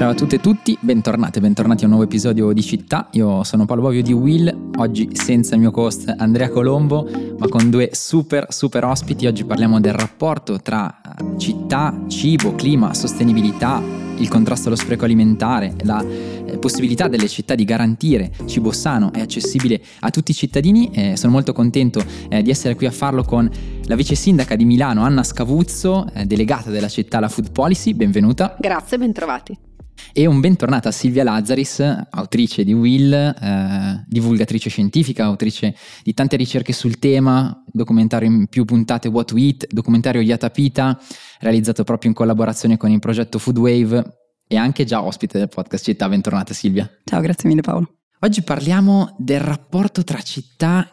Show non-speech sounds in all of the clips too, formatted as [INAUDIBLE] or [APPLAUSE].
Ciao a tutte e tutti, bentornati e bentornati a un nuovo episodio di Città. Io sono Paolo Bovio di Will, oggi senza il mio host Andrea Colombo, ma con due super super ospiti. Oggi parliamo del rapporto tra città, cibo, clima, sostenibilità, il contrasto allo spreco alimentare, la eh, possibilità delle città di garantire cibo sano e accessibile a tutti i cittadini. Eh, sono molto contento eh, di essere qui a farlo con la vice sindaca di Milano, Anna Scavuzzo, eh, delegata della città alla Food Policy. Benvenuta. Grazie, bentrovati. E un bentornato a Silvia Lazzaris, autrice di Will, eh, divulgatrice scientifica, autrice di tante ricerche sul tema, documentario in più puntate What We Eat, documentario Yatapita, realizzato proprio in collaborazione con il progetto Food Wave e anche già ospite del podcast Città. Bentornata Silvia. Ciao, grazie mille Paolo. Oggi parliamo del rapporto tra città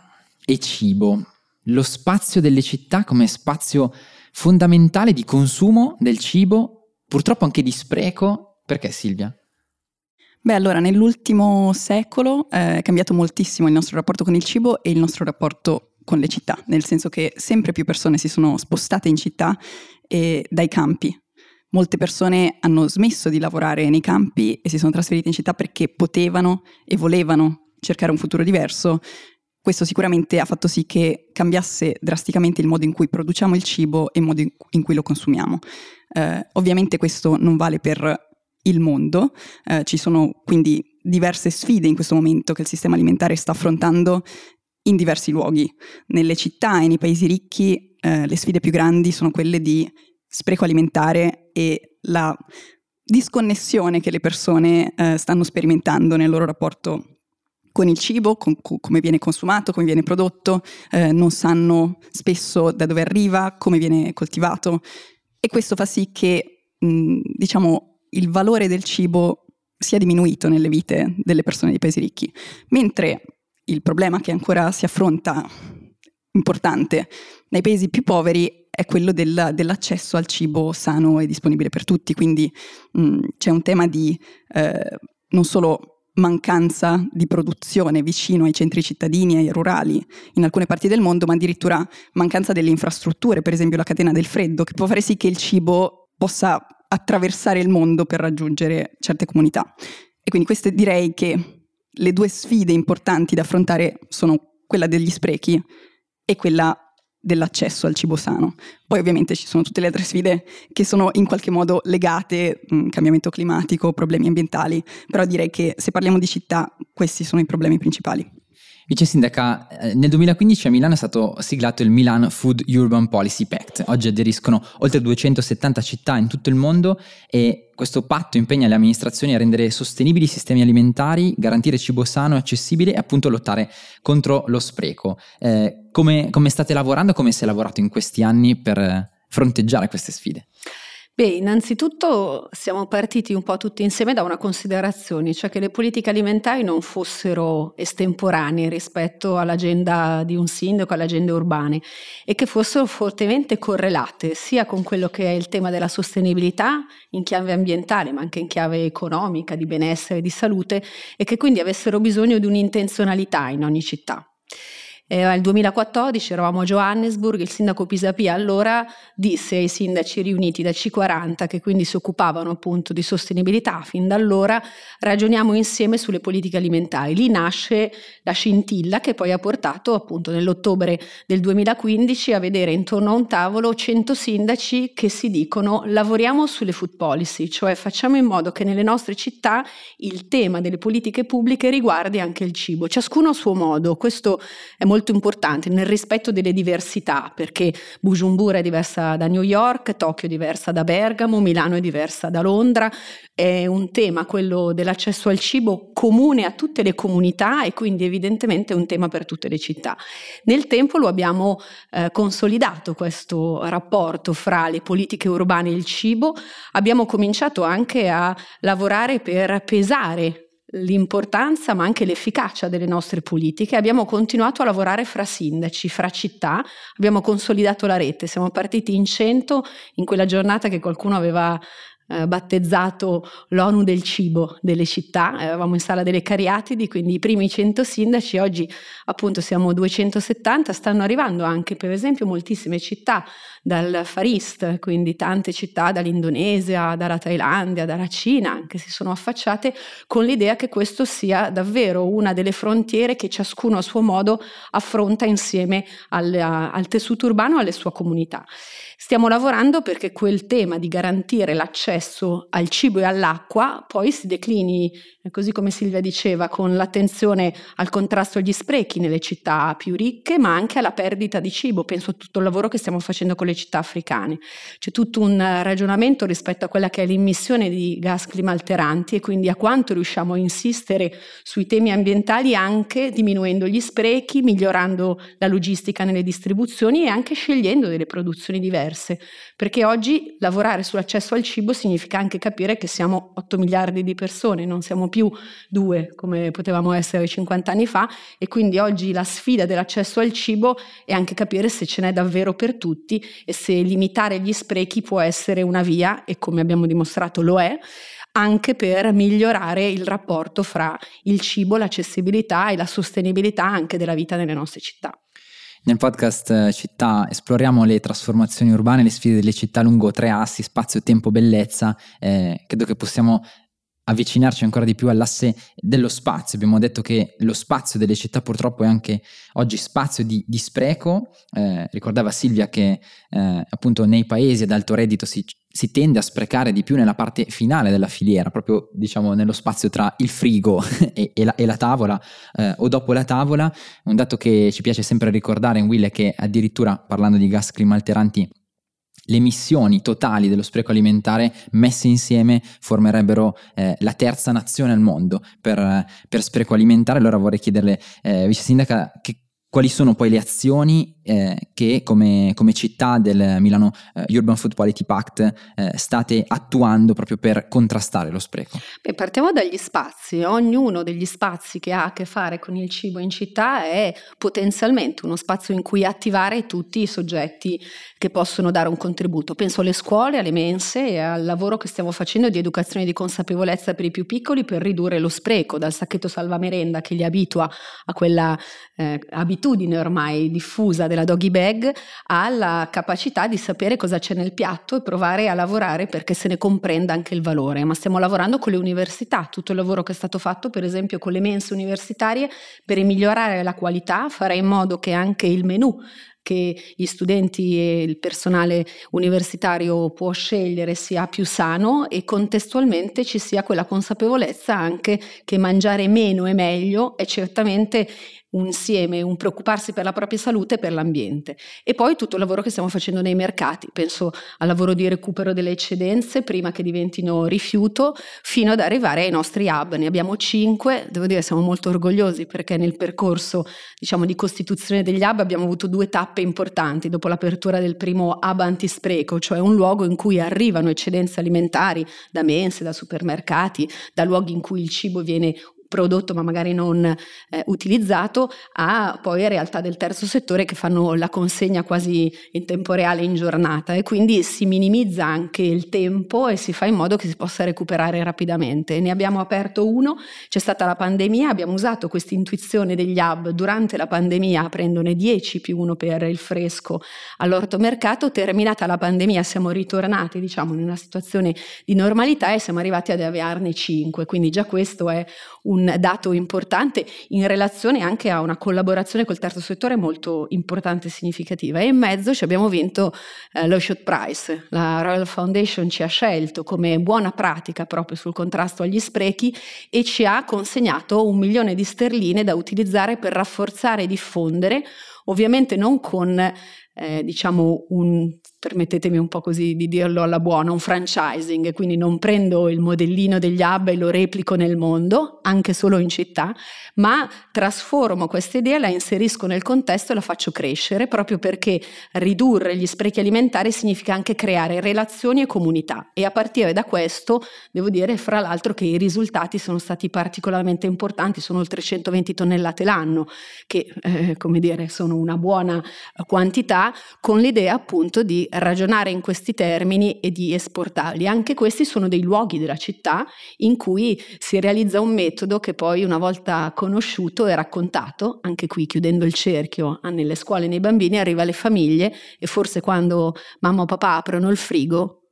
e cibo, lo spazio delle città come spazio fondamentale di consumo del cibo, purtroppo anche di spreco perché Silvia? Beh, allora, nell'ultimo secolo eh, è cambiato moltissimo il nostro rapporto con il cibo e il nostro rapporto con le città, nel senso che sempre più persone si sono spostate in città e dai campi. Molte persone hanno smesso di lavorare nei campi e si sono trasferite in città perché potevano e volevano cercare un futuro diverso. Questo sicuramente ha fatto sì che cambiasse drasticamente il modo in cui produciamo il cibo e il modo in cui lo consumiamo. Eh, ovviamente questo non vale per il mondo. Eh, ci sono quindi diverse sfide in questo momento che il sistema alimentare sta affrontando in diversi luoghi. Nelle città e nei paesi ricchi eh, le sfide più grandi sono quelle di spreco alimentare e la disconnessione che le persone eh, stanno sperimentando nel loro rapporto con il cibo, con co- come viene consumato, come viene prodotto, eh, non sanno spesso da dove arriva, come viene coltivato e questo fa sì che mh, diciamo il valore del cibo sia diminuito nelle vite delle persone dei paesi ricchi, mentre il problema che ancora si affronta importante nei paesi più poveri è quello del, dell'accesso al cibo sano e disponibile per tutti, quindi mh, c'è un tema di eh, non solo mancanza di produzione vicino ai centri cittadini e rurali in alcune parti del mondo, ma addirittura mancanza delle infrastrutture, per esempio la catena del freddo, che può fare sì che il cibo possa attraversare il mondo per raggiungere certe comunità. E quindi queste direi che le due sfide importanti da affrontare sono quella degli sprechi e quella dell'accesso al cibo sano. Poi ovviamente ci sono tutte le altre sfide che sono in qualche modo legate, mh, mm, cambiamento climatico, problemi ambientali, però direi che se parliamo di città questi sono i problemi principali. Vice Sindaca, eh, nel 2015 a Milano è stato siglato il Milan Food Urban Policy Pact. Oggi aderiscono oltre 270 città in tutto il mondo e questo patto impegna le amministrazioni a rendere sostenibili i sistemi alimentari, garantire cibo sano e accessibile e appunto lottare contro lo spreco. Eh, come, come state lavorando, come si è lavorato in questi anni per fronteggiare queste sfide? Beh, innanzitutto siamo partiti un po' tutti insieme da una considerazione, cioè che le politiche alimentari non fossero estemporanee rispetto all'agenda di un sindaco, alle agende urbane e che fossero fortemente correlate sia con quello che è il tema della sostenibilità in chiave ambientale, ma anche in chiave economica, di benessere, di salute e che quindi avessero bisogno di un'intenzionalità in ogni città. Era il 2014, eravamo a Johannesburg, il sindaco Pisapia allora disse ai sindaci riuniti da C40 che quindi si occupavano appunto di sostenibilità, fin da allora ragioniamo insieme sulle politiche alimentari. Lì nasce la scintilla che poi ha portato appunto nell'ottobre del 2015 a vedere intorno a un tavolo 100 sindaci che si dicono lavoriamo sulle food policy, cioè facciamo in modo che nelle nostre città il tema delle politiche pubbliche riguardi anche il cibo, ciascuno a suo modo. Questo è molto molto importante nel rispetto delle diversità, perché Bujumbura è diversa da New York, Tokyo è diversa da Bergamo, Milano è diversa da Londra, è un tema, quello dell'accesso al cibo, comune a tutte le comunità e quindi evidentemente è un tema per tutte le città. Nel tempo lo abbiamo eh, consolidato questo rapporto fra le politiche urbane e il cibo, abbiamo cominciato anche a lavorare per pesare l'importanza ma anche l'efficacia delle nostre politiche. Abbiamo continuato a lavorare fra sindaci, fra città, abbiamo consolidato la rete, siamo partiti in 100 in quella giornata che qualcuno aveva eh, battezzato l'ONU del cibo delle città, eravamo in sala delle Cariatidi, quindi i primi 100 sindaci, oggi appunto siamo 270, stanno arrivando anche per esempio moltissime città dal Far East, quindi tante città dall'Indonesia, dalla Thailandia, dalla Cina, che si sono affacciate con l'idea che questo sia davvero una delle frontiere che ciascuno a suo modo affronta insieme al, al tessuto urbano e alle sue comunità. Stiamo lavorando perché quel tema di garantire l'accesso al cibo e all'acqua poi si declini, così come Silvia diceva, con l'attenzione al contrasto agli sprechi nelle città più ricche, ma anche alla perdita di cibo. Penso a tutto il lavoro che stiamo facendo con le città africane. C'è tutto un ragionamento rispetto a quella che è l'immissione di gas climalteranti e quindi a quanto riusciamo a insistere sui temi ambientali anche diminuendo gli sprechi, migliorando la logistica nelle distribuzioni e anche scegliendo delle produzioni diverse diverse, perché oggi lavorare sull'accesso al cibo significa anche capire che siamo 8 miliardi di persone, non siamo più due come potevamo essere 50 anni fa e quindi oggi la sfida dell'accesso al cibo è anche capire se ce n'è davvero per tutti e se limitare gli sprechi può essere una via e come abbiamo dimostrato lo è anche per migliorare il rapporto fra il cibo, l'accessibilità e la sostenibilità anche della vita nelle nostre città. Nel podcast eh, Città esploriamo le trasformazioni urbane le sfide delle città lungo tre assi, spazio, tempo, bellezza. Eh, credo che possiamo avvicinarci ancora di più all'asse dello spazio. Abbiamo detto che lo spazio delle città purtroppo è anche oggi spazio di, di spreco. Eh, ricordava Silvia che eh, appunto nei paesi ad alto reddito si, si, tende a sprecare di più nella parte finale della filiera, proprio diciamo nello spazio tra il frigo [LAUGHS] e, e, la, e la, tavola eh, o dopo la tavola. Un dato che ci piace sempre ricordare in Will è che addirittura parlando di gas climalteranti le emissioni totali dello spreco alimentare messe insieme formerebbero eh, la terza nazione al mondo per, per, spreco alimentare. Allora vorrei chiederle, eh, vice sindaca, che quali sono poi le azioni eh, che come, come, città del Milano eh, Urban Food Quality Pact eh, state attuando proprio per contrastare lo spreco? Beh, partiamo dagli spazi. Ognuno degli spazi che ha a che fare con il cibo in città è potenzialmente uno spazio in cui attivare tutti i soggetti che possono dare un contributo. Penso alle scuole, alle mense e al lavoro che stiamo facendo di educazione di consapevolezza per i più piccoli per ridurre lo spreco, dal sacchetto salva merenda che li abitua a quella eh, abitudine ormai diffusa della doggy bag alla capacità di sapere cosa c'è nel piatto e provare a lavorare perché se ne comprenda anche il valore. Ma stiamo lavorando con le università, tutto il lavoro che è stato fatto per esempio con le mense universitarie per migliorare la qualità, fare in modo che anche il menù che gli studenti e il personale universitario può scegliere sia più sano e contestualmente ci sia quella consapevolezza anche che mangiare meno è meglio è certamente insieme, un preoccuparsi per la propria salute e per l'ambiente. E poi tutto il lavoro che stiamo facendo nei mercati, penso al lavoro di recupero delle eccedenze prima che diventino rifiuto, fino ad arrivare ai nostri hub. Ne abbiamo cinque, devo dire siamo molto orgogliosi perché nel percorso diciamo, di costituzione degli hub abbiamo avuto due tappe importanti dopo l'apertura del primo hub antispreco, cioè un luogo in cui arrivano eccedenze alimentari da mense, da supermercati, da luoghi in cui il cibo viene prodotto ma magari non eh, utilizzato, a poi realtà del terzo settore che fanno la consegna quasi in tempo reale in giornata. E quindi si minimizza anche il tempo e si fa in modo che si possa recuperare rapidamente. Ne abbiamo aperto uno, c'è stata la pandemia, abbiamo usato questa intuizione degli hub. Durante la pandemia aprendone 10 più uno per il fresco all'ortomercato, terminata la pandemia siamo ritornati diciamo in una situazione di normalità e siamo arrivati ad avviarne 5, quindi già questo è un un dato importante in relazione anche a una collaborazione col terzo settore molto importante e significativa. E in mezzo ci abbiamo vinto eh, lo Shot Prize. La Royal Foundation ci ha scelto come buona pratica proprio sul contrasto agli sprechi e ci ha consegnato un milione di sterline da utilizzare per rafforzare e diffondere, ovviamente non con eh, diciamo un permettetemi un po' così di dirlo alla buona, un franchising, quindi non prendo il modellino degli hub e lo replico nel mondo, anche solo in città, ma trasformo questa idea, la inserisco nel contesto e la faccio crescere, proprio perché ridurre gli sprechi alimentari significa anche creare relazioni e comunità. E a partire da questo devo dire, fra l'altro, che i risultati sono stati particolarmente importanti, sono oltre 120 tonnellate l'anno, che eh, come dire sono una buona quantità con l'idea appunto di ragionare in questi termini e di esportarli. Anche questi sono dei luoghi della città in cui si realizza un metodo che poi una volta conosciuto e raccontato, anche qui chiudendo il cerchio nelle scuole e nei bambini, arriva alle famiglie e forse quando mamma o papà aprono il frigo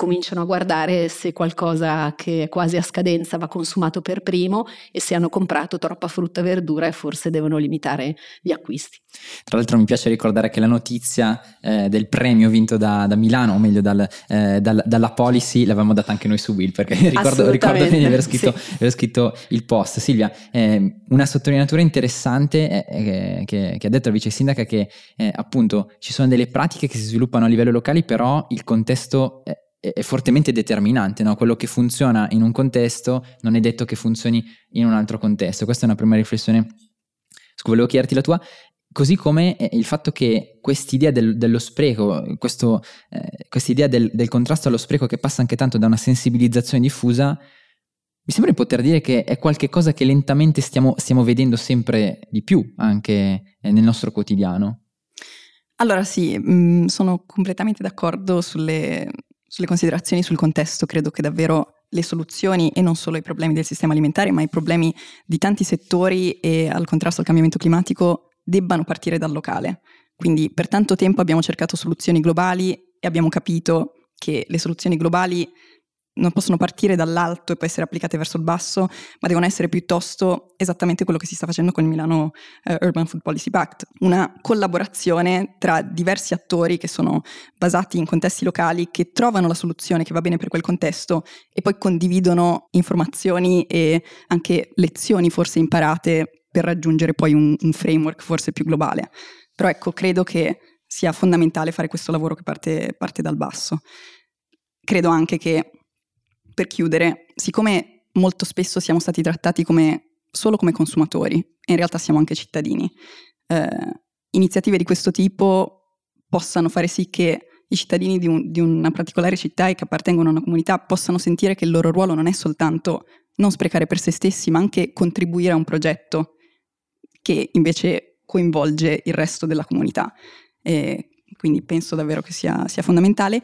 cominciano a guardare se qualcosa che è quasi a scadenza va consumato per primo e se hanno comprato troppa frutta e verdura e forse devono limitare gli acquisti. Tra l'altro mi piace ricordare che la notizia eh, del premio vinto da, da, Milano, o meglio dal, eh, dal, dalla policy, l'avevamo data anche noi su Will perché [LAUGHS] ricordo, ricordo di aver scritto, sì. aver scritto, il post. Silvia, eh, una sottolineatura interessante che, che, ha detto la vice sindaca che eh, appunto ci sono delle pratiche che si sviluppano a livello locale però il contesto è fortemente determinante, no? quello che funziona in un contesto non è detto che funzioni in un altro contesto. Questa è una prima riflessione su cui volevo chiederti la tua, così come eh, il fatto che quest'idea del, dello spreco, questo, eh, quest'idea del, del, contrasto allo spreco che passa anche tanto da una sensibilizzazione diffusa, mi sembra di poter dire che è qualcosa che lentamente stiamo, stiamo vedendo sempre di più anche eh, nel nostro quotidiano. Allora sì, mh, mm, sono completamente d'accordo sulle, sulle considerazioni sul contesto, credo che davvero le soluzioni e non solo i problemi del sistema alimentare, ma i problemi di tanti settori e al contrasto al cambiamento climatico debbano partire dal locale. Quindi per tanto tempo abbiamo cercato soluzioni globali e abbiamo capito che le soluzioni globali non possono partire dall'alto e poi essere applicate verso il basso, ma devono essere piuttosto esattamente quello che si sta facendo con il Milano uh, Urban Food Policy Pact, una collaborazione tra diversi attori che sono basati in contesti locali, che trovano la soluzione che va bene per quel contesto e poi condividono informazioni e anche lezioni forse imparate per raggiungere poi un, un framework forse più globale. Però ecco, credo che sia fondamentale fare questo lavoro che parte, parte dal basso. Credo anche che per chiudere, siccome molto spesso siamo stati trattati come, solo come consumatori, e in realtà siamo anche cittadini, eh, iniziative di questo tipo possano fare sì che i cittadini di, un, di, una particolare città e che appartengono a una comunità possano sentire che il loro ruolo non è soltanto non sprecare per se stessi, ma anche contribuire a un progetto che invece coinvolge il resto della comunità. E quindi penso davvero che sia, sia fondamentale.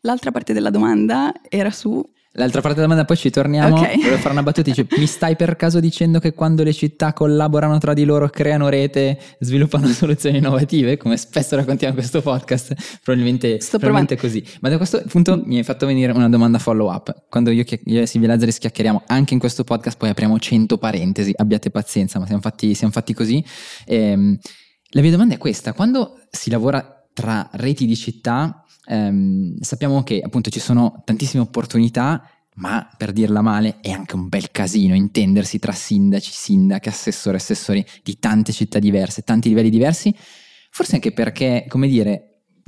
L'altra parte della domanda era su L'altra parte della domanda, poi ci torniamo. Okay. Volevo fare una battuta. Dice, mi stai per caso dicendo che quando le città collaborano tra di loro, creano rete, sviluppano soluzioni innovative? Come spesso raccontiamo in questo podcast, probabilmente, probabilmente è così. Ma da questo punto mi hai fatto venire una domanda follow up. Quando io, io e Silvia Lazzari schiacchieriamo anche in questo podcast, poi apriamo 100 parentesi. Abbiate pazienza, ma siamo fatti, siamo fatti così. Ehm, la mia domanda è questa: quando si lavora tra reti di città, ehm, sappiamo che appunto ci sono tantissime opportunità, ma per dirla male è anche un bel casino intendersi tra sindaci, sindache, assessori, assessori di tante città diverse, tanti livelli diversi, forse anche perché, come dire,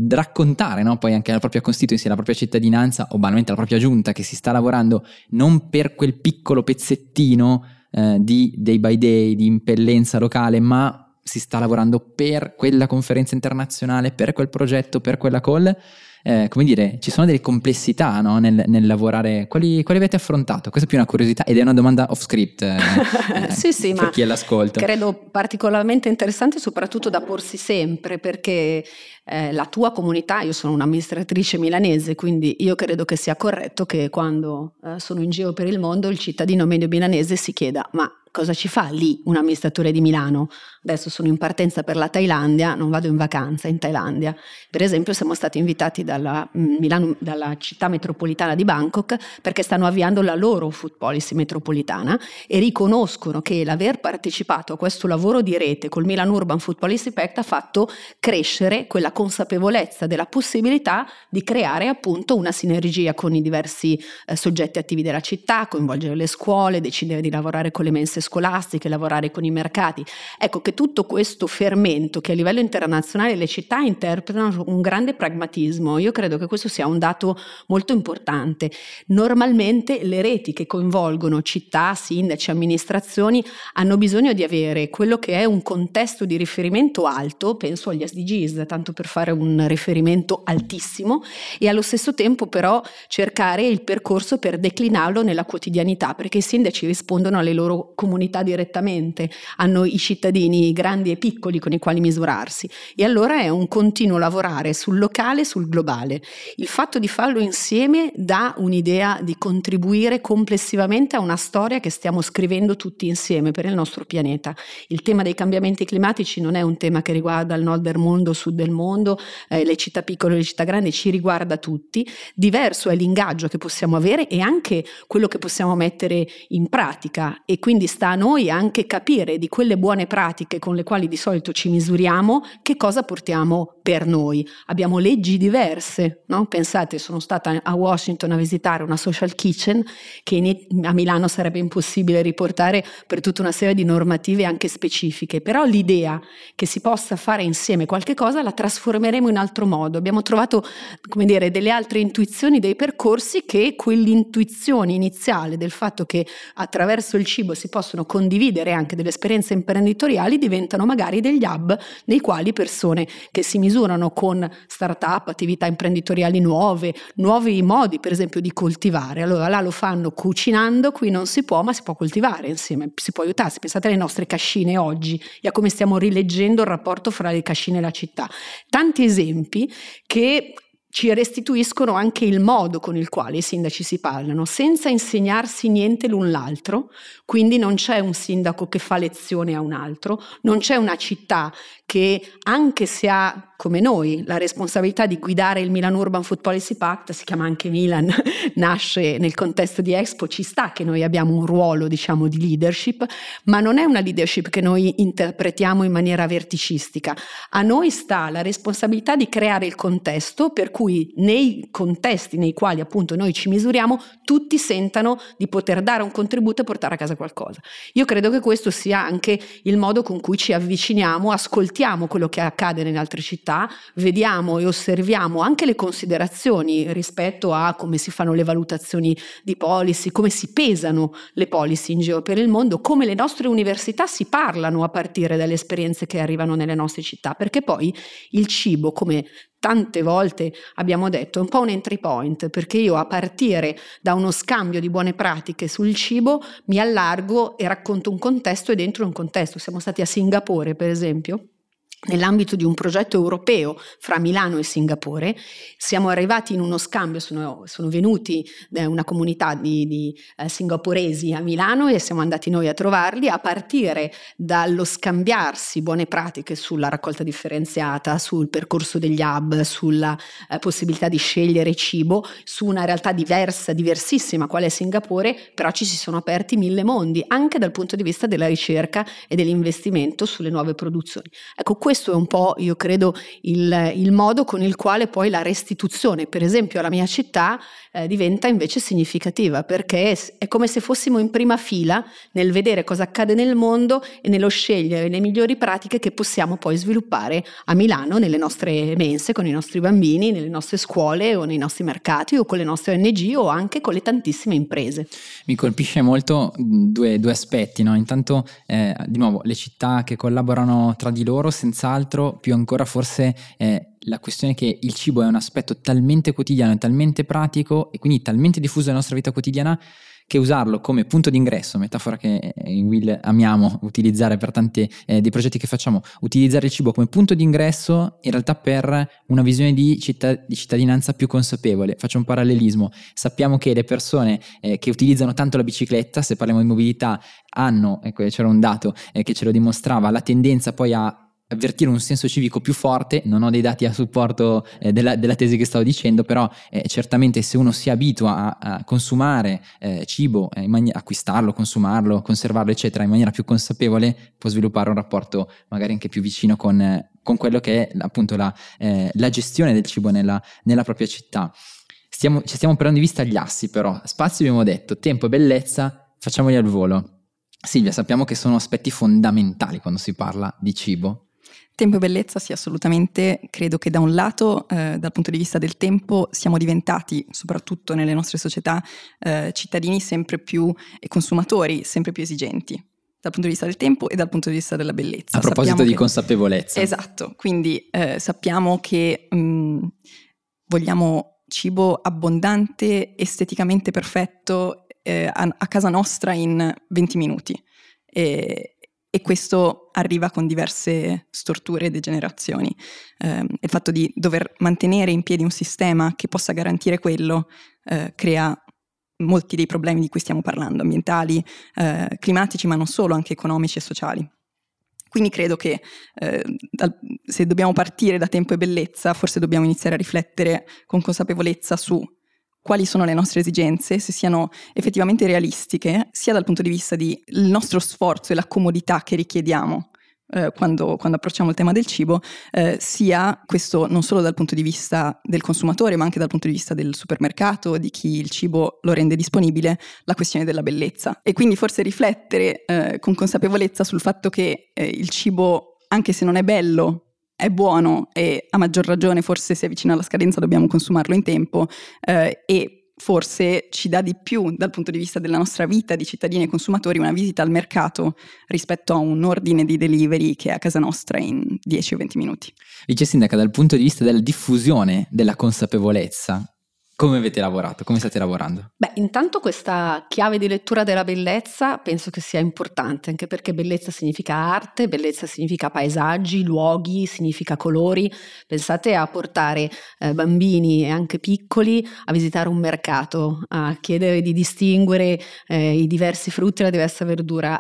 raccontare no? poi anche alla propria constituency, alla propria cittadinanza o banalmente alla propria giunta che si sta lavorando non per quel piccolo pezzettino eh, di day by day, di impellenza locale, ma si sta lavorando per quella conferenza internazionale, per quel progetto, per quella call eh, come dire, ci sono delle complessità no? nel, nel, lavorare. Quali, quali, avete affrontato? Questa è più una curiosità ed è una domanda off script eh, [LAUGHS] sì, sì, per chi è l'ascolto. Credo particolarmente interessante soprattutto da porsi sempre perché eh, la tua comunità, io sono un'amministratrice milanese, quindi io credo che sia corretto che quando eh, sono in giro per il mondo il cittadino medio milanese si chieda ma cosa ci fa lì un amministratore di Milano? Adesso sono in partenza per la Thailandia, non vado in vacanza in Thailandia. Per esempio siamo stati invitati dalla, mm, Milano, dalla città metropolitana di Bangkok perché stanno avviando la loro food policy metropolitana e riconoscono che l'aver partecipato a questo lavoro di rete col Milan Urban Food Policy Pact ha fatto crescere quella consapevolezza della possibilità di creare appunto una sinergia con i diversi eh, soggetti attivi della città, coinvolgere le scuole, decidere di lavorare con le mense scolastiche, lavorare con i mercati. Ecco che tutto questo fermento che a livello internazionale le città interpretano un grande pragmatismo, io credo che questo sia un dato molto importante. Normalmente le reti che coinvolgono città, sindaci, amministrazioni hanno bisogno di avere quello che è un contesto di riferimento alto, penso agli SDGs, tanto per fare un riferimento altissimo, e allo stesso tempo però cercare il percorso per declinarlo nella quotidianità, perché i sindaci rispondono alle loro comunità comunità direttamente, hanno i cittadini grandi e piccoli con i quali misurarsi e allora è un continuo lavorare sul locale e sul globale. Il fatto di farlo insieme dà un'idea di contribuire complessivamente a una storia che stiamo scrivendo tutti insieme per il nostro pianeta. Il tema dei cambiamenti climatici non è un tema che riguarda il nord del mondo, il sud del mondo, eh, le città piccole e le città grandi, ci riguarda tutti. Diverso è l'ingaggio che possiamo avere e anche quello che possiamo mettere in pratica e quindi sta a noi anche capire di quelle buone pratiche con le quali di solito ci misuriamo che cosa portiamo per noi. Abbiamo leggi diverse, no? pensate, sono stata a Washington a visitare una social kitchen che a Milano sarebbe impossibile riportare per tutta una serie di normative anche specifiche, però l'idea che si possa fare insieme qualche cosa la trasformeremo in altro modo. Abbiamo trovato, come dire, delle altre intuizioni dei percorsi che quell'intuizione iniziale del fatto che attraverso il cibo si possono condividere anche delle esperienze imprenditoriali diventano magari degli hub nei quali persone che si misurano con start-up, attività imprenditoriali nuove, nuovi modi per esempio di coltivare. Allora là lo fanno cucinando, qui non si può, ma si può coltivare insieme, si può aiutarsi. Pensate alle nostre cascine oggi e a come stiamo rileggendo il rapporto fra le cascine e la città. Tanti esempi che ci restituiscono anche il modo con il quale i sindaci si parlano, senza insegnarsi niente l'un l'altro, quindi non c'è un sindaco che fa lezione a un altro, non c'è una città che anche se ha come noi la responsabilità di guidare il Milan Urban Food Policy Pact, si chiama anche Milan, [LAUGHS] nasce nel contesto di Expo, ci sta che noi abbiamo un ruolo diciamo di leadership, ma non è una leadership che noi interpretiamo in maniera verticistica. A noi sta la responsabilità di creare il contesto per cui nei contesti nei quali appunto noi ci misuriamo tutti sentano di poter dare un contributo e portare a casa qualcosa. Io credo che questo sia anche il modo con cui ci avviciniamo, ascoltiamo quello che accade nelle altre città, vediamo e osserviamo anche le considerazioni rispetto a come si fanno le valutazioni di policy, come si pesano le policy in giro per il mondo, come le nostre università si parlano a partire dalle esperienze che arrivano nelle nostre città, perché poi il cibo, come tante volte abbiamo detto, è un po' un entry point, perché io a partire da uno scambio di buone pratiche sul cibo mi allargo e racconto un contesto e dentro un contesto. Siamo stati a Singapore, per esempio, nell'ambito di un progetto europeo fra Milano e Singapore. Siamo arrivati in uno scambio, sono, sono venuti da una comunità di, di eh, singaporesi a Milano e siamo andati noi a trovarli a partire dallo scambiarsi buone pratiche sulla raccolta differenziata, sul percorso degli hub, sulla eh, possibilità di scegliere cibo, su una realtà diversa, diversissima, quale è Singapore, però ci si sono aperti mille mondi, anche dal punto di vista della ricerca e dell'investimento sulle nuove produzioni. Ecco, questo è un po', io credo, il, il modo con il quale poi la restituzione, per esempio, alla mia città eh, diventa invece significativa, perché è come se fossimo in prima fila nel vedere cosa accade nel mondo e nello scegliere le migliori pratiche che possiamo poi sviluppare a Milano, nelle nostre mense, con i nostri bambini, nelle nostre scuole o nei nostri mercati o con le nostre ONG o anche con le tantissime imprese. Mi colpisce molto due, due aspetti, no? intanto eh, di nuovo le città che collaborano tra di loro senza senz'altro, più ancora forse eh, la questione che il cibo è un aspetto talmente quotidiano, talmente pratico e quindi talmente diffuso nella nostra vita quotidiana che usarlo come punto d'ingresso, metafora che in Will amiamo utilizzare per tanti eh, dei progetti che facciamo, utilizzare il cibo come punto d'ingresso in realtà per una visione di, città, di cittadinanza più consapevole. Faccio un parallelismo, sappiamo che le persone eh, che utilizzano tanto la bicicletta, se parliamo di mobilità, hanno, ecco c'era un dato eh, che ce lo dimostrava, la tendenza poi a avvertire un senso civico più forte, non ho dei dati a supporto eh, della, della, tesi che stavo dicendo, però eh, certamente se uno si abitua a, a consumare eh, cibo, eh, mani- acquistarlo, consumarlo, conservarlo, eccetera, in maniera più consapevole, può sviluppare un rapporto magari anche più vicino con, con quello che è appunto la, eh, la gestione del cibo nella, nella propria città. Stiamo, ci stiamo perdendo di vista gli assi però, spazio abbiamo detto, tempo e bellezza, facciamoli al volo. Silvia, sappiamo che sono aspetti fondamentali quando si parla di cibo, Tempo e bellezza sì, assolutamente. Credo che da un lato, eh, dal punto di vista del tempo, siamo diventati, soprattutto nelle nostre società, eh, cittadini sempre più e consumatori sempre più esigenti dal punto di vista del tempo e dal punto di vista della bellezza. A proposito sappiamo di che... consapevolezza. Esatto, quindi eh, sappiamo che mh, mm, vogliamo cibo abbondante, esteticamente perfetto eh, a, a casa nostra in 20 minuti e, e questo arriva con diverse storture e degenerazioni. Eh, il fatto di dover mantenere in piedi un sistema che possa garantire quello eh, crea molti dei problemi di cui stiamo parlando, ambientali, eh, climatici, ma non solo, anche economici e sociali. Quindi credo che eh, dal, se dobbiamo partire da tempo e bellezza, forse dobbiamo iniziare a riflettere con consapevolezza su quali sono le nostre esigenze, se siano effettivamente realistiche, sia dal punto di vista del nostro sforzo e la comodità che richiediamo eh, quando, quando, approcciamo il tema del cibo, eh, sia questo non solo dal punto di vista del consumatore, ma anche dal punto di vista del supermercato, di chi il cibo lo rende disponibile, la questione della bellezza. E quindi forse riflettere eh, con consapevolezza sul fatto che eh, il cibo, anche se non è bello, è buono e a maggior ragione forse se è vicino alla scadenza dobbiamo consumarlo in tempo eh, e forse ci dà di più dal punto di vista della nostra vita di cittadini e consumatori una visita al mercato rispetto a un ordine di delivery che è a casa nostra in 10 o 20 minuti. Vice Sindaca, dal punto di vista della diffusione della consapevolezza, come avete lavorato? Come state lavorando? Beh, intanto questa chiave di lettura della bellezza penso che sia importante, anche perché bellezza significa arte, bellezza significa paesaggi, luoghi, significa colori. Pensate a portare eh, bambini e anche piccoli a visitare un mercato, a chiedere di distinguere eh, i diversi frutti e la diversa verdura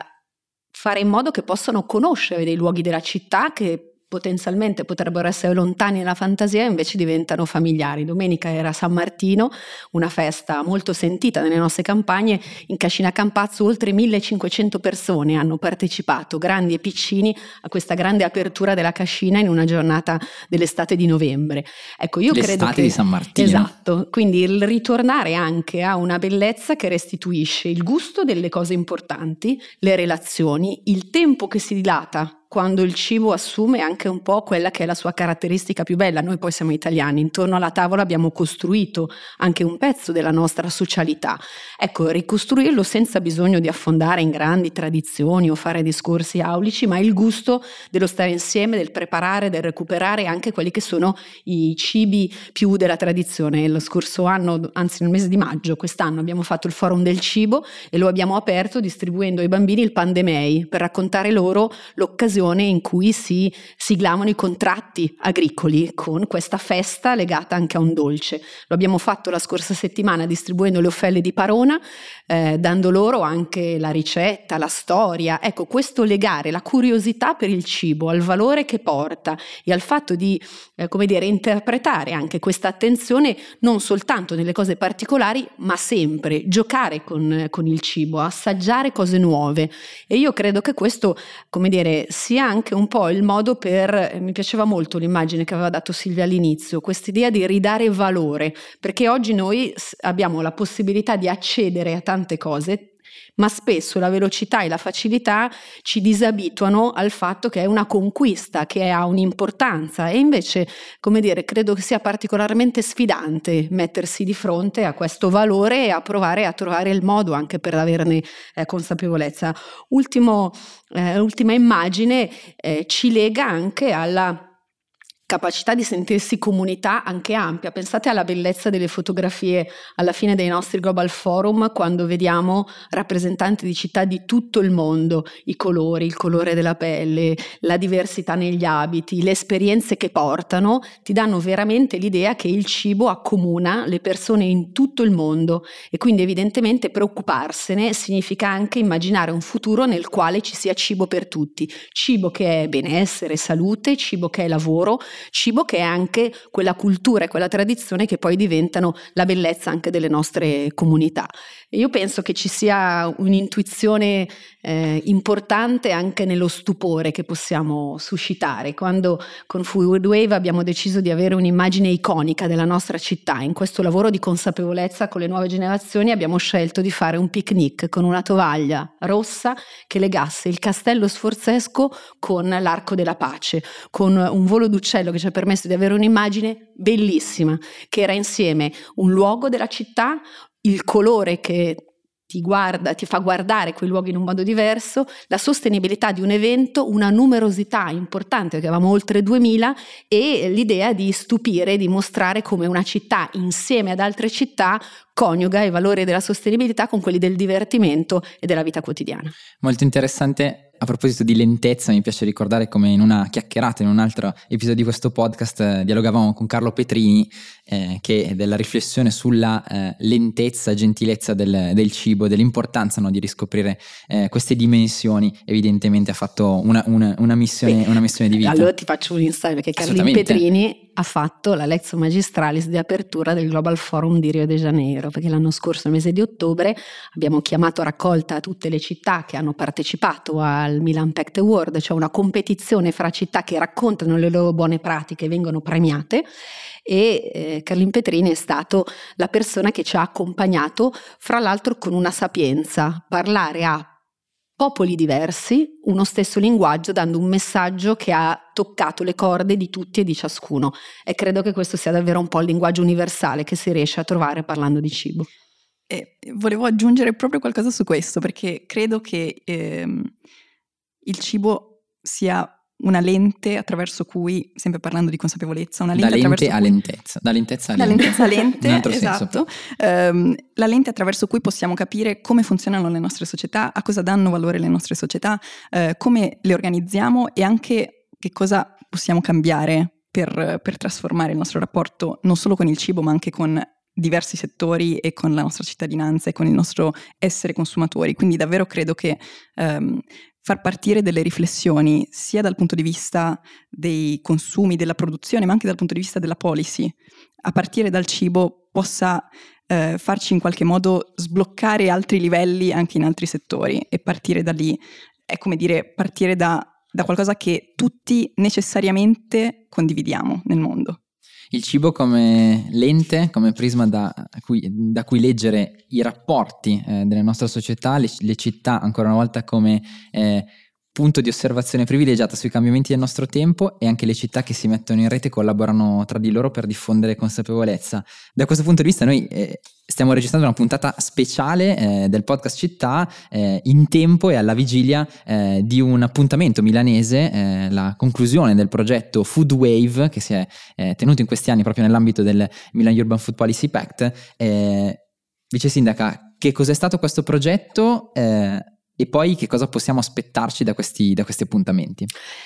fare in modo che possano conoscere dei luoghi della città che potenzialmente potrebbero essere lontani nella fantasia invece diventano familiari. Domenica era San Martino, una festa molto sentita nelle nostre campagne, in Cascina Campazzo oltre 1500 persone hanno partecipato, grandi e piccini, a questa grande apertura della Cascina in una giornata dell'estate di novembre. Ecco, io L'estate credo che... di San Martino. Esatto, quindi il ritornare anche a una bellezza che restituisce il gusto delle cose importanti, le relazioni, il tempo che si dilata quando il cibo assume anche un po' quella che è la sua caratteristica più bella. Noi poi siamo italiani, intorno alla tavola abbiamo costruito anche un pezzo della nostra socialità. Ecco, ricostruirlo senza bisogno di affondare in grandi tradizioni o fare discorsi aulici, ma il gusto dello stare insieme, del preparare, del recuperare anche quelli che sono i cibi più della tradizione. Lo scorso anno, anzi nel mese di maggio, quest'anno abbiamo fatto il forum del cibo e lo abbiamo aperto distribuendo ai bambini il pan de mei per raccontare loro l'occasione l'occasione in cui si siglavano i contratti agricoli con questa festa legata anche a un dolce. Lo abbiamo fatto la scorsa settimana distribuendo le offelle di Parona, eh, dando loro anche la ricetta, la storia. Ecco, questo legare la curiosità per il cibo al valore che porta e al fatto di, eh, come dire, interpretare anche questa attenzione non soltanto nelle cose particolari, ma sempre giocare con, con il cibo, assaggiare cose nuove. E io credo che questo, come dire, sia anche un po' il modo per, eh, mi piaceva molto l'immagine che aveva dato Silvia all'inizio, quest'idea di ridare valore, perché oggi noi abbiamo la possibilità di accedere a tante cose, ma spesso la velocità e la facilità ci disabituano al fatto che è una conquista, che ha un'importanza e invece, come dire, credo che sia particolarmente sfidante mettersi di fronte a questo valore e a provare a trovare il modo anche per averne eh, consapevolezza. Ultimo, eh, ultima immagine eh, ci lega anche alla capacità di sentirsi comunità anche ampia. Pensate alla bellezza delle fotografie alla fine dei nostri Global Forum quando vediamo rappresentanti di città di tutto il mondo, i colori, il colore della pelle, la diversità negli abiti, le esperienze che portano, ti danno veramente l'idea che il cibo accomuna le persone in tutto il mondo e quindi evidentemente preoccuparsene significa anche immaginare un futuro nel quale ci sia cibo per tutti, cibo che è benessere, salute, cibo che è lavoro, cibo che è anche quella cultura e quella tradizione che poi diventano la bellezza anche delle nostre comunità. Io penso che ci sia un'intuizione eh, importante anche nello stupore che possiamo suscitare. Quando con Food Wave abbiamo deciso di avere un'immagine iconica della nostra città, in questo lavoro di consapevolezza con le nuove generazioni abbiamo scelto di fare un picnic con una tovaglia rossa che legasse il castello sforzesco con l'arco della pace, con un volo d'uccello che ci ha permesso di avere un'immagine bellissima, che era insieme un luogo della città, il colore che ti guarda, ti fa guardare quei luoghi in un modo diverso, la sostenibilità di un evento, una numerosità importante, perché avevamo oltre 2000, e l'idea di stupire, di mostrare come una città insieme ad altre città coniuga i valori della sostenibilità con quelli del divertimento e della vita quotidiana. Molto interessante a proposito di lentezza, mi piace ricordare come in una chiacchierata, in un altro episodio di questo podcast, eh, dialogavamo con Carlo Petrini, eh, che della riflessione sulla eh, lentezza, gentilezza del, del, cibo, dell'importanza no, di riscoprire eh, queste dimensioni, evidentemente ha fatto una, una, una, missione, una, missione, di vita. Allora ti faccio un insight, perché Carlo Petrini ha fatto la Lezzo Magistralis di apertura del Global Forum di Rio de Janeiro, perché l'anno scorso, nel mese di ottobre, abbiamo chiamato a raccolta tutte le città che hanno partecipato al Milan Pact Award, cioè una competizione fra città che raccontano le loro buone pratiche e vengono premiate e eh, Carlin Petrini è stato la persona che ci ha accompagnato, fra l'altro con una sapienza, parlare a popoli diversi, uno stesso linguaggio, dando un messaggio che ha toccato le corde di tutti e di ciascuno. E credo che questo sia davvero un po' il linguaggio universale che si riesce a trovare parlando di cibo. E volevo aggiungere proprio qualcosa su questo, perché credo che ehm, il cibo sia una lente attraverso cui, sempre parlando di consapevolezza, una lente, da lente a cui, lentezza, da lentezza a lente. Da lentezza a lente, [LAUGHS] esatto. Um, la lente attraverso cui possiamo capire come funzionano le nostre società, a cosa danno valore le nostre società, uh, come le organizziamo e anche che cosa possiamo cambiare per, per trasformare il nostro rapporto non solo con il cibo ma anche con diversi settori e con la nostra cittadinanza e con il nostro essere consumatori. Quindi davvero credo che um, far partire delle riflessioni sia dal punto di vista dei consumi, della produzione, ma anche dal punto di vista della policy, a partire dal cibo possa eh, farci in qualche modo sbloccare altri livelli anche in altri settori e partire da lì. È come dire partire da, da qualcosa che tutti necessariamente condividiamo nel mondo il cibo come lente, come prisma da cui, da cui leggere i rapporti eh, della nostra società, le, le, città ancora una volta come eh, punto di osservazione privilegiata sui cambiamenti del nostro tempo e anche le città che si mettono in rete collaborano tra di loro per diffondere consapevolezza. Da questo punto di vista noi eh, stiamo registrando una puntata speciale eh, del podcast Città eh, in tempo e alla vigilia eh, di un appuntamento milanese, eh, la conclusione del progetto Food Wave che si è eh, tenuto in questi anni proprio nell'ambito del Milan Urban Food Policy Pact. Vice Sindaca, che cos'è stato questo progetto? E poi che cosa possiamo aspettarci da questi, da questi appuntamenti?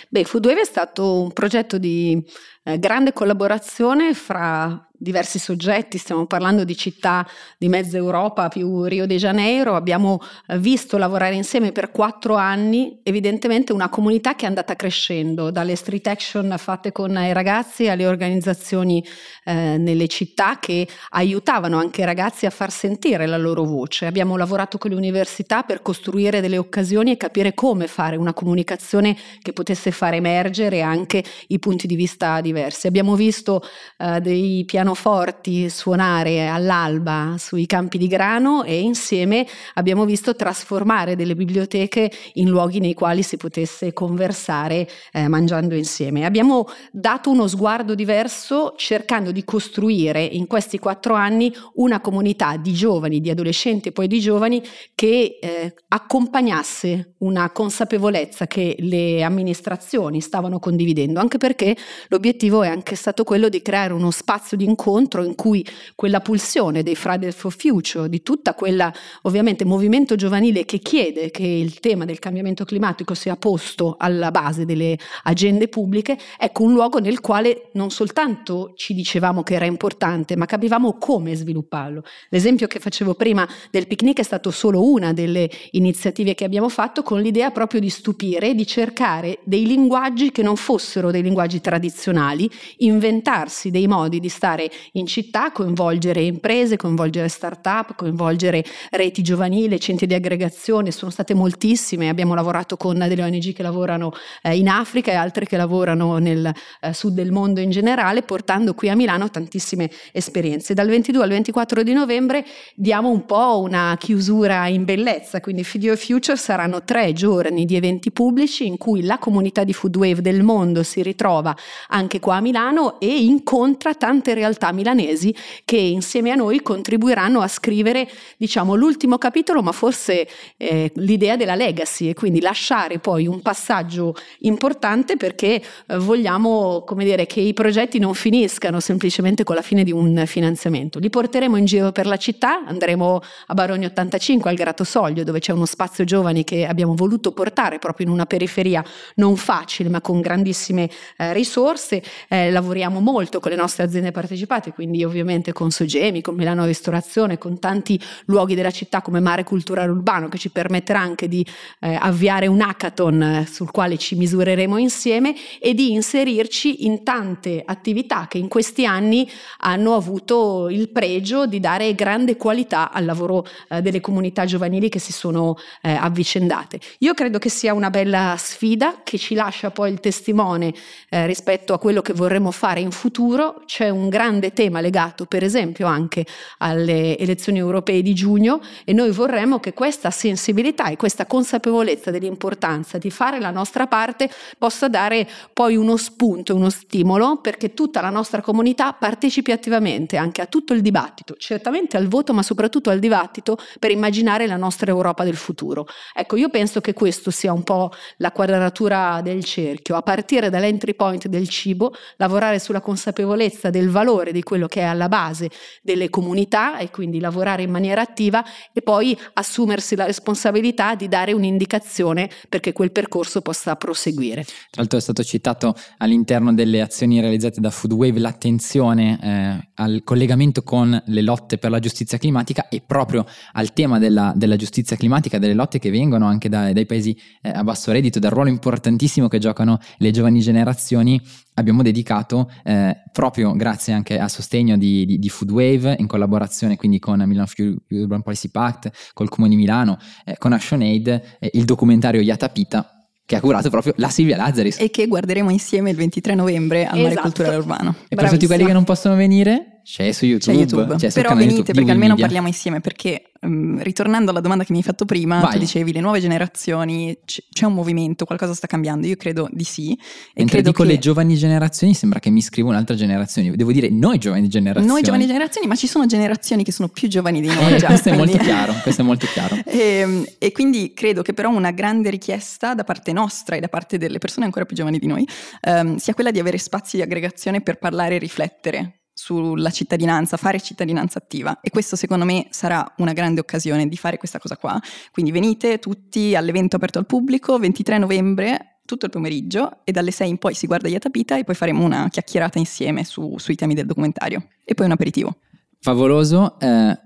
Beh, Foodwave è stato un progetto di eh, grande collaborazione fra diversi soggetti, stiamo parlando di città di mezza Europa più Rio de Janeiro, abbiamo eh, visto lavorare insieme per quattro anni evidentemente una comunità che è andata crescendo, dalle street action fatte con i ragazzi alle organizzazioni eh, nelle città che aiutavano anche i ragazzi a far sentire la loro voce. Abbiamo lavorato con le università per costruire delle occasioni e capire come fare una comunicazione che potesse far emergere anche i punti di vista diversi. Abbiamo visto eh, dei pianoforti suonare all'alba sui campi di grano e insieme abbiamo visto trasformare delle biblioteche in luoghi nei quali si potesse conversare eh, mangiando insieme. Abbiamo dato uno sguardo diverso cercando di costruire in questi quattro anni una comunità di giovani, di adolescenti e poi di giovani che eh, accompagnasse una consapevolezza che le amministrazioni stavano condividendo, anche perché l'obiettivo è anche stato quello di creare uno spazio di incontro in cui quella pulsione dei Fridays for Future, di tutta quella ovviamente movimento giovanile che chiede che il tema del cambiamento climatico sia posto alla base delle agende pubbliche, ecco un luogo nel quale non soltanto ci dicevamo che era importante, ma capivamo come svilupparlo. L'esempio che facevo prima del picnic è stato solo una delle iniziative che abbiamo fatto con l'idea proprio di stupire, di cercare dei linguaggi che non fossero dei linguaggi tradizionali, inventarsi dei modi di stare in città, coinvolgere imprese, coinvolgere start-up, coinvolgere reti giovanili, centri di aggregazione, sono state moltissime, abbiamo lavorato con delle ONG che lavorano eh, in Africa e altre che lavorano nel eh, sud del mondo in generale, portando qui a Milano tantissime esperienze. Dal 22 al 24 di novembre diamo un po' una chiusura in bellezza, quindi Fidio Future saranno tre giorni di eventi pubblici in cui la comunità di Food Wave del mondo si ritrova anche qua a Milano e incontra tante realtà milanesi che insieme a noi contribuiranno a scrivere diciamo l'ultimo capitolo ma forse eh, l'idea della legacy e quindi lasciare poi un passaggio importante perché eh, vogliamo dire che i progetti non finiscano semplicemente con la fine di un finanziamento. Li porteremo in giro per la città, andremo a Barogna 85 al Grato Soglio dove c'è uno spazio giovani che abbiamo voluto portare proprio in una periferia non facile ma con grandissime eh, risorse. Eh, lavoriamo molto con le nostre aziende partecipate, quindi ovviamente con Sogemi, con Milano Ristorazione, con tanti luoghi della città come Mare Culturale Urbano che ci permetterà anche di eh, avviare un hackathon eh, sul quale ci misureremo insieme e di inserirci in tante attività che in questi anni hanno avuto il pregio di dare grande qualità al lavoro eh, delle comunità giovanili che si sono eh, avvicendate. Io credo che sia una bella sfida che ci lascia poi il testimone eh, rispetto a quello che vorremmo fare in futuro. C'è un grande tema legato per esempio anche alle elezioni europee di giugno e noi vorremmo che questa sensibilità e questa consapevolezza dell'importanza di fare la nostra parte possa dare poi uno spunto, uno stimolo perché tutta la nostra comunità partecipi attivamente anche a tutto il dibattito, certamente al voto ma soprattutto al dibattito per immaginare la nostra Europa del futuro. Ecco, io penso che questo sia un po' la quadratura del cerchio, a partire dall'entry point del cibo, lavorare sulla consapevolezza del valore di quello che è alla base delle comunità e quindi lavorare in maniera attiva e poi assumersi la responsabilità di dare un'indicazione perché quel percorso possa proseguire. Tra l'altro è stato citato all'interno delle azioni realizzate da Foodwave l'attenzione eh, al collegamento con le lotte per la giustizia climatica e proprio al tema della, della giustizia climatica, delle lotte che vengono anche da, dai paesi eh, a basso reddito, dal ruolo importantissimo che giocano le giovani generazioni, abbiamo dedicato eh, proprio grazie anche al sostegno di, di, di Foodwave in collaborazione quindi con Milano Urban Policy Pact, col Comune di Milano, eh, con ActionAid, eh, il documentario Yatapita che ha curato proprio la Silvia Lazzaris. E che guarderemo insieme il 23 novembre al esatto. Mare Culturale Urbano. E per tutti quelli che non possono venire, c'è su YouTube. C'è YouTube. C'è Però venite YouTube perché almeno Media. parliamo insieme perché um, ritornando alla domanda che mi hai fatto prima, Vai. tu dicevi le nuove generazioni, c- c'è un movimento, qualcosa sta cambiando? Io credo di sì. E Mentre credo dico che... le giovani generazioni sembra che mi scrivo un'altra generazione. Devo dire noi giovani generazioni. Noi giovani generazioni, ma ci sono generazioni che sono più giovani di noi. Eh, già, questo, quindi... è molto chiaro, questo è molto chiaro. e, [LAUGHS] ehm, e quindi credo che però una grande richiesta da parte nostra e da parte delle persone ancora più giovani di noi um, sia quella di avere spazi di aggregazione per parlare e riflettere sulla cittadinanza, fare cittadinanza attiva e questo secondo me sarà una grande occasione di fare questa cosa qua. Quindi venite tutti all'evento aperto al pubblico 23 novembre tutto il pomeriggio e dalle 6 in poi si guarda Iatapita e poi faremo una chiacchierata insieme su, sui temi del documentario e poi un aperitivo. Favoloso, eh,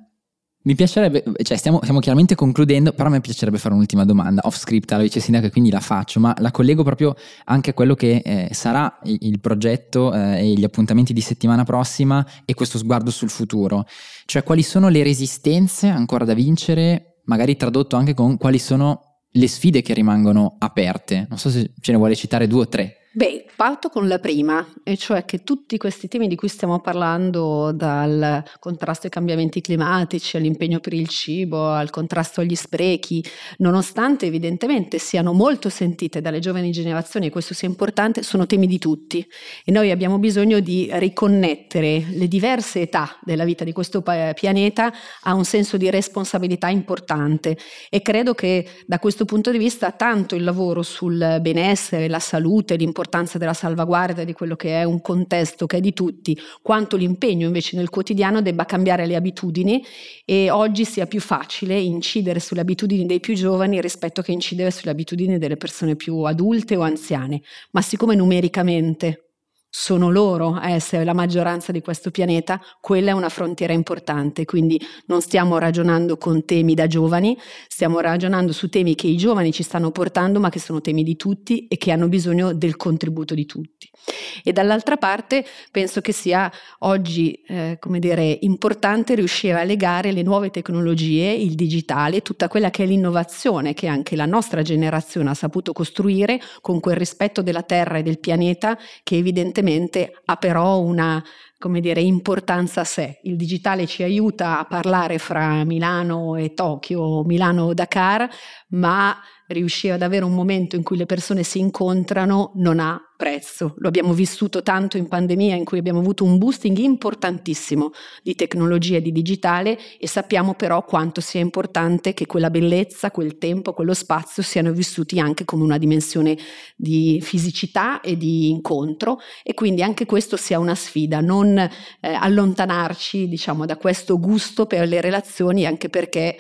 mi piacerebbe, cioè stiamo, stiamo, chiaramente concludendo, però a me piacerebbe fare un'ultima domanda, off script alla vice sindaca, quindi la faccio, ma la collego proprio anche a quello che eh, sarà il, il progetto eh, e gli appuntamenti di settimana prossima e questo sguardo sul futuro. Cioè quali sono le resistenze ancora da vincere, magari tradotto anche con quali sono le sfide che rimangono aperte. Non so se ce ne vuole citare due o tre. Beh, parto con la prima, e cioè che tutti questi temi di cui stiamo parlando, dal contrasto ai cambiamenti climatici, all'impegno per il cibo, al contrasto agli sprechi, nonostante evidentemente siano molto sentite dalle giovani generazioni e questo sia importante, sono temi di tutti. E noi abbiamo bisogno di riconnettere le diverse età della vita di questo pianeta a un senso di responsabilità importante. E credo che da questo punto di vista tanto il lavoro sul benessere, la salute, l'importanza l'importanza della salvaguardia di quello che è un contesto che è di tutti, quanto l'impegno invece nel quotidiano debba cambiare le abitudini e oggi sia più facile incidere sulle abitudini dei più giovani rispetto che incidere sulle abitudini delle persone più adulte o anziane. Ma siccome numericamente sono loro a essere la maggioranza di questo pianeta, quella è una frontiera importante, quindi non stiamo ragionando con temi da giovani, stiamo ragionando su temi che i giovani ci stanno portando, ma che sono temi di tutti e che hanno bisogno del contributo di tutti. E dall'altra parte penso che sia oggi, eh, come dire, importante riuscire a legare le nuove tecnologie, il digitale, tutta quella che è l'innovazione che anche la nostra generazione ha saputo costruire con quel rispetto della terra e del pianeta che evidentemente ha però una come dire, importanza a sé. Il digitale ci aiuta a parlare fra Milano e Tokyo, Milano-Dakar, ma riuscire ad avere un momento in cui le persone si incontrano non ha prezzo. Lo abbiamo vissuto tanto in pandemia in cui abbiamo avuto un boosting importantissimo di tecnologia e di digitale e sappiamo però quanto sia importante che quella bellezza, quel tempo, quello spazio siano vissuti anche come una dimensione di fisicità e di incontro e quindi anche questo sia una sfida, non eh, allontanarci diciamo da questo gusto per le relazioni anche perché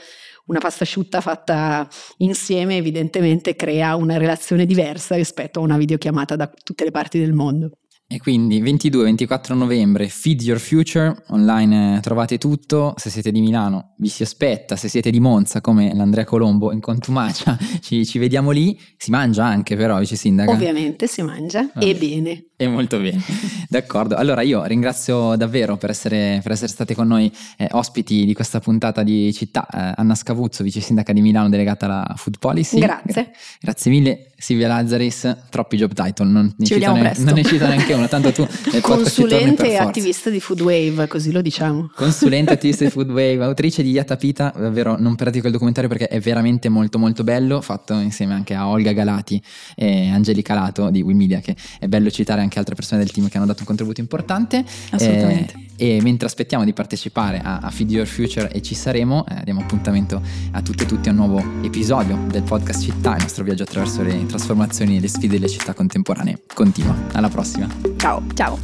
una pasta asciutta fatta insieme evidentemente crea una relazione diversa rispetto a una videochiamata da tutte le parti del mondo. E quindi 22-24 novembre, Feed Your Future, online eh, trovate tutto, se siete di Milano vi si aspetta, se siete di Monza come l'Andrea Colombo in Contumacia [LAUGHS] ci, ci vediamo lì, si mangia anche però, vice sindaca? Ovviamente si mangia ah. e bene. E molto bene, [LAUGHS] d'accordo. Allora io ringrazio davvero per essere, per essere state con noi eh, ospiti di questa puntata di città. Eh, Anna Scavuzzo, vice sindaca di Milano, delegata alla Food Policy. Grazie. Grazie mille. Silvia Lazzaris, troppi job title, non ne, cita, ne, non ne cita neanche uno, [LAUGHS] tanto tu [LAUGHS] Consulente e attivista di Food Wave, così lo diciamo. Consulente [LAUGHS] attivista di Food Wave, autrice di Yatapita, davvero non perdete quel documentario perché è veramente molto molto bello, fatto insieme anche a Olga Galati e Angelica Lato di Wimedia, che è bello citare anche altre persone del team che hanno dato un contributo importante. Assolutamente. Eh, e mentre aspettiamo di partecipare a, a Feed Your Future e ci saremo, eh, diamo appuntamento a tutte e tutti a un nuovo episodio del podcast Città, il nostro viaggio attraverso le trasformazioni e le sfide delle città contemporanee. Continua. Alla prossima. Ciao. Ciao.